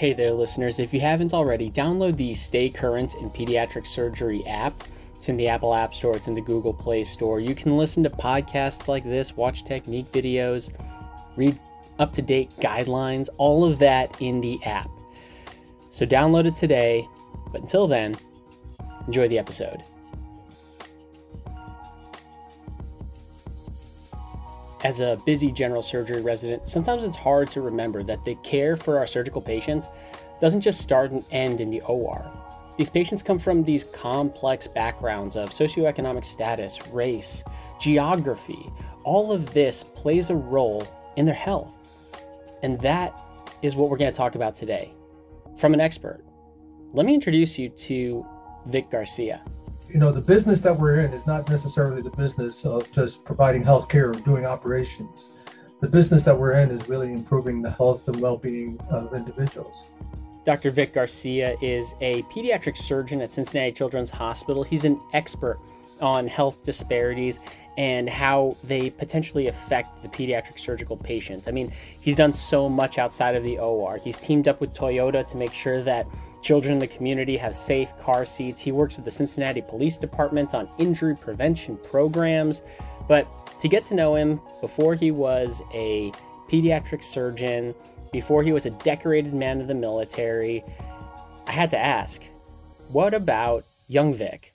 Hey there, listeners. If you haven't already, download the Stay Current in Pediatric Surgery app. It's in the Apple App Store, it's in the Google Play Store. You can listen to podcasts like this, watch technique videos, read up to date guidelines, all of that in the app. So download it today. But until then, enjoy the episode. As a busy general surgery resident, sometimes it's hard to remember that the care for our surgical patients doesn't just start and end in the OR. These patients come from these complex backgrounds of socioeconomic status, race, geography. All of this plays a role in their health. And that is what we're going to talk about today from an expert. Let me introduce you to Vic Garcia you know, the business that we're in is not necessarily the business of just providing health care or doing operations. The business that we're in is really improving the health and well being of individuals. Dr. Vic Garcia is a pediatric surgeon at Cincinnati Children's Hospital. He's an expert on health disparities and how they potentially affect the pediatric surgical patient. I mean, he's done so much outside of the OR. He's teamed up with Toyota to make sure that children in the community have safe car seats. He works with the Cincinnati Police Department on injury prevention programs. But to get to know him before he was a pediatric surgeon, before he was a decorated man of the military, I had to ask, what about young Vic?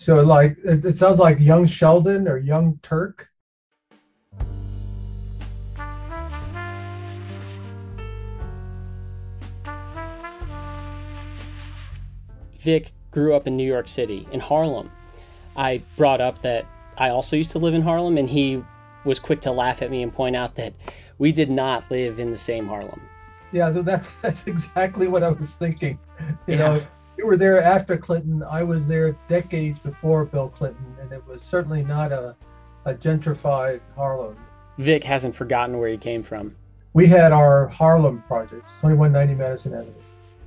So, like, it, it sounds like young Sheldon or young Turk. Vic grew up in New York City, in Harlem. I brought up that I also used to live in Harlem, and he was quick to laugh at me and point out that we did not live in the same Harlem. Yeah, that's that's exactly what I was thinking. You yeah. know, you were there after Clinton. I was there decades before Bill Clinton, and it was certainly not a, a gentrified Harlem. Vic hasn't forgotten where he came from. We had our Harlem projects, 2190 Madison Avenue.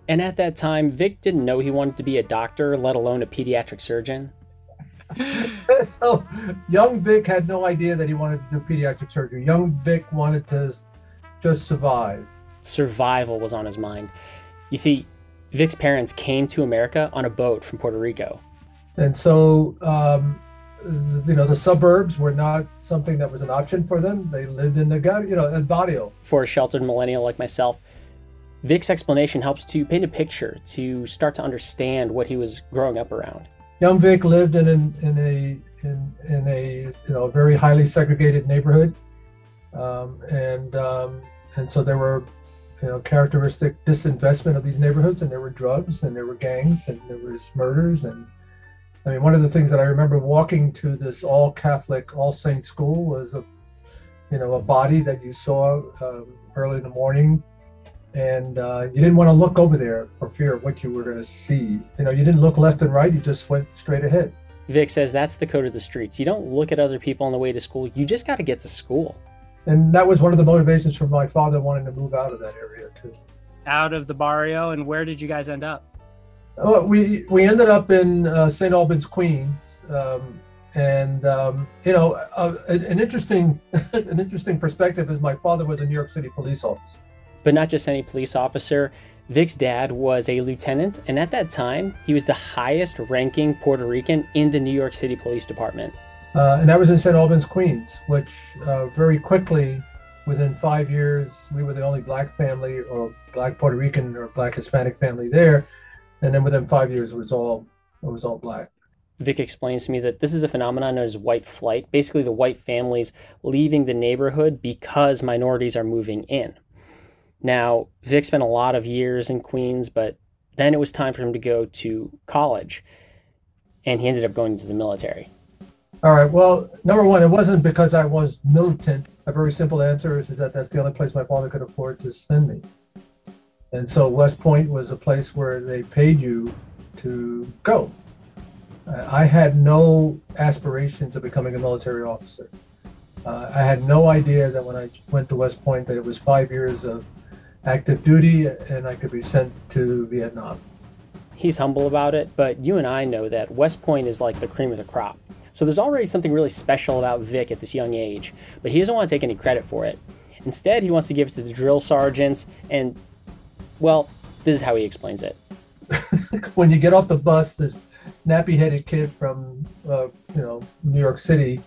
And at that time, Vic didn't know he wanted to be a doctor, let alone a pediatric surgeon. so, young Vic had no idea that he wanted to do pediatric surgery. Young Vic wanted to just survive. Survival was on his mind. You see, Vic's parents came to America on a boat from Puerto Rico. And so, um, you know, the suburbs were not something that was an option for them. They lived in the, you know, in barrio. For a sheltered millennial like myself, Vic's explanation helps to paint a picture to start to understand what he was growing up around. Young Vic lived in, an, in a in, in a you know very highly segregated neighborhood, um, and um, and so there were you know, characteristic disinvestment of these neighborhoods, and there were drugs, and there were gangs, and there was murders, and I mean, one of the things that I remember walking to this all Catholic, all Saint school was a, you know, a body that you saw um, early in the morning, and uh, you didn't want to look over there for fear of what you were going to see. You know, you didn't look left and right; you just went straight ahead. Vic says that's the code of the streets. You don't look at other people on the way to school. You just got to get to school and that was one of the motivations for my father wanting to move out of that area too. Out of the barrio, and where did you guys end up? Oh, we we ended up in uh, St. Albans, Queens, um, and um, you know, uh, an interesting an interesting perspective is my father was a New York City police officer. But not just any police officer. Vic's dad was a lieutenant, and at that time, he was the highest ranking Puerto Rican in the New York City Police Department. Uh, and that was in St. Albans, Queens, which uh, very quickly, within five years, we were the only black family or black Puerto Rican or black Hispanic family there. And then within five years, it was all it was all black. Vic explains to me that this is a phenomenon known as white flight, basically the white families leaving the neighborhood because minorities are moving in. Now, Vic spent a lot of years in Queens, but then it was time for him to go to college, and he ended up going to the military. All right. Well, number one, it wasn't because I was militant. A very simple answer is, is that that's the only place my father could afford to send me. And so West Point was a place where they paid you to go. I had no aspirations of becoming a military officer. Uh, I had no idea that when I went to West Point that it was five years of active duty and I could be sent to Vietnam. He's humble about it, but you and I know that West Point is like the cream of the crop. So there's already something really special about Vic at this young age, but he doesn't want to take any credit for it. Instead, he wants to give it to the drill sergeants and Well, this is how he explains it. when you get off the bus, this nappy-headed kid from uh, you know New York City,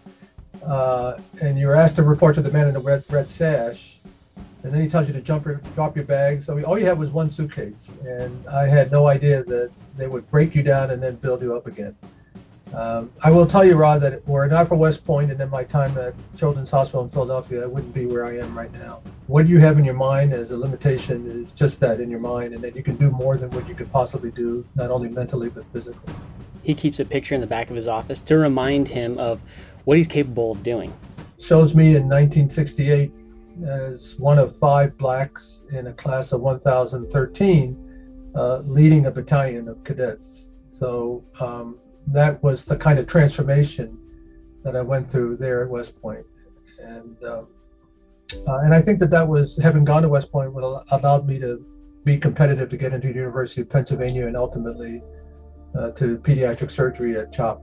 uh, and you're asked to report to the man in the red red sash, and then he tells you to jump your, drop your bag. So we, all you had was one suitcase, and I had no idea that they would break you down and then build you up again. Um, I will tell you, Rod, that were it not for West Point and then my time at Children's Hospital in Philadelphia, I wouldn't be where I am right now. What you have in your mind as a limitation is just that in your mind, and that you can do more than what you could possibly do, not only mentally but physically. He keeps a picture in the back of his office to remind him of what he's capable of doing. Shows me in 1968 as one of five blacks in a class of 1,013 uh, leading a battalion of cadets. So um, that was the kind of transformation that I went through there at West Point. And, um, uh, and I think that that was, having gone to West Point, would allowed me to be competitive to get into the University of Pennsylvania and ultimately uh, to pediatric surgery at CHOP.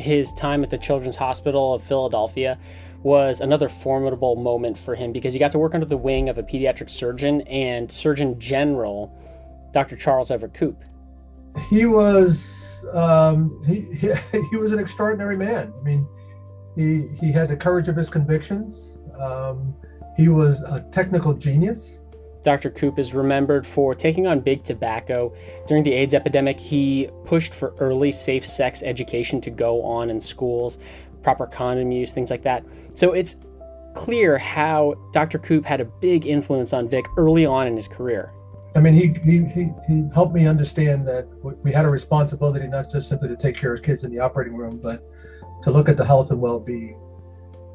His time at the Children's Hospital of Philadelphia was another formidable moment for him because he got to work under the wing of a pediatric surgeon and Surgeon General, Dr. Charles Everett Koop. He was um, he, he, he was an extraordinary man. I mean, he he had the courage of his convictions. Um, he was a technical genius. Dr. Koop is remembered for taking on big tobacco. During the AIDS epidemic, he pushed for early safe sex education to go on in schools, proper condom use, things like that. So it's clear how Dr. Koop had a big influence on Vic early on in his career. I mean, he, he, he, he helped me understand that we had a responsibility not just simply to take care of kids in the operating room, but to look at the health and well being.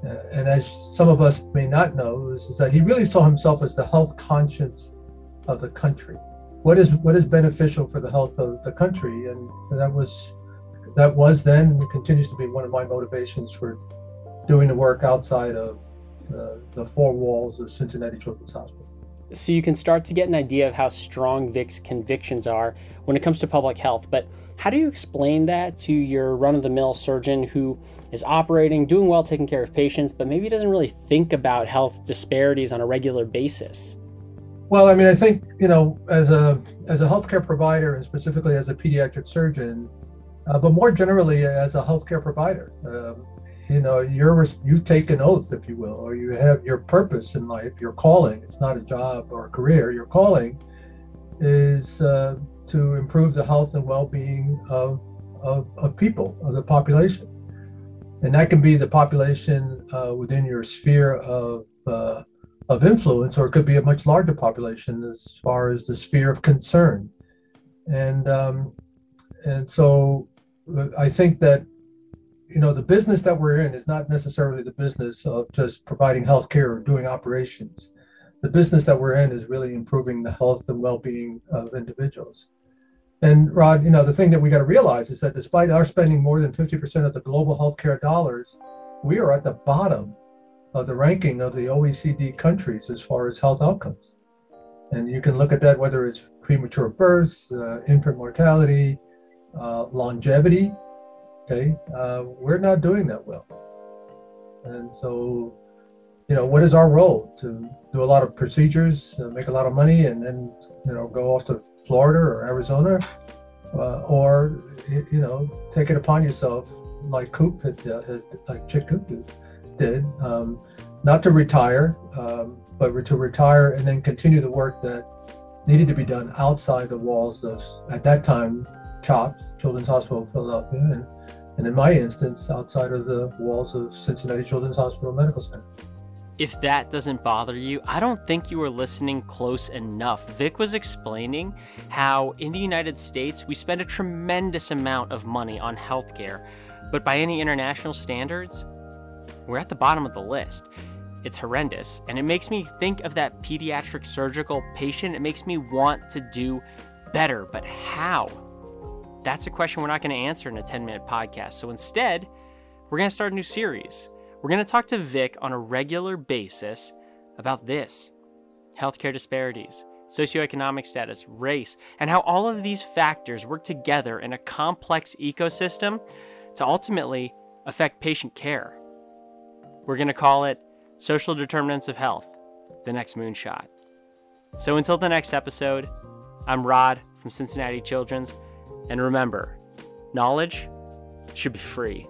Uh, and as some of us may not know, is, is that he really saw himself as the health conscience of the country. What is what is beneficial for the health of the country, and that was that was then and continues to be one of my motivations for doing the work outside of uh, the four walls of Cincinnati Children's Hospital. So you can start to get an idea of how strong Vic's convictions are when it comes to public health. But how do you explain that to your run of the mill surgeon who is operating, doing well, taking care of patients, but maybe doesn't really think about health disparities on a regular basis? Well, I mean, I think you know, as a as a healthcare provider, and specifically as a pediatric surgeon, uh, but more generally as a healthcare provider. Um, you know, you're you take an oath, if you will, or you have your purpose in life, your calling. It's not a job or a career. Your calling is uh, to improve the health and well-being of, of, of people of the population, and that can be the population uh, within your sphere of uh, of influence, or it could be a much larger population as far as the sphere of concern. And um, and so I think that you know the business that we're in is not necessarily the business of just providing health care or doing operations. The business that we're in is really improving the health and well-being of individuals. And Rod, you know the thing that we got to realize is that despite our spending more than 50% of the global healthcare dollars, we are at the bottom of the ranking of the OECD countries as far as health outcomes. And you can look at that whether it's premature births, uh, infant mortality, uh, longevity. Okay, uh, we're not doing that well, and so you know what is our role? To do a lot of procedures, uh, make a lot of money, and then you know go off to Florida or Arizona, uh, or you know take it upon yourself like Koop had, uh, has, like Chick Koop did, um, not to retire, um, but to retire and then continue the work that needed to be done outside the walls of at that time CHOP, Children's Hospital of Philadelphia, and, and in my instance, outside of the walls of Cincinnati Children's Hospital Medical Center. If that doesn't bother you, I don't think you were listening close enough. Vic was explaining how in the United States we spend a tremendous amount of money on healthcare, but by any international standards, we're at the bottom of the list. It's horrendous, and it makes me think of that pediatric surgical patient. It makes me want to do better, but how? That's a question we're not going to answer in a 10 minute podcast. So instead, we're going to start a new series. We're going to talk to Vic on a regular basis about this healthcare disparities, socioeconomic status, race, and how all of these factors work together in a complex ecosystem to ultimately affect patient care. We're going to call it Social Determinants of Health, the next moonshot. So until the next episode, I'm Rod from Cincinnati Children's, and remember, knowledge should be free.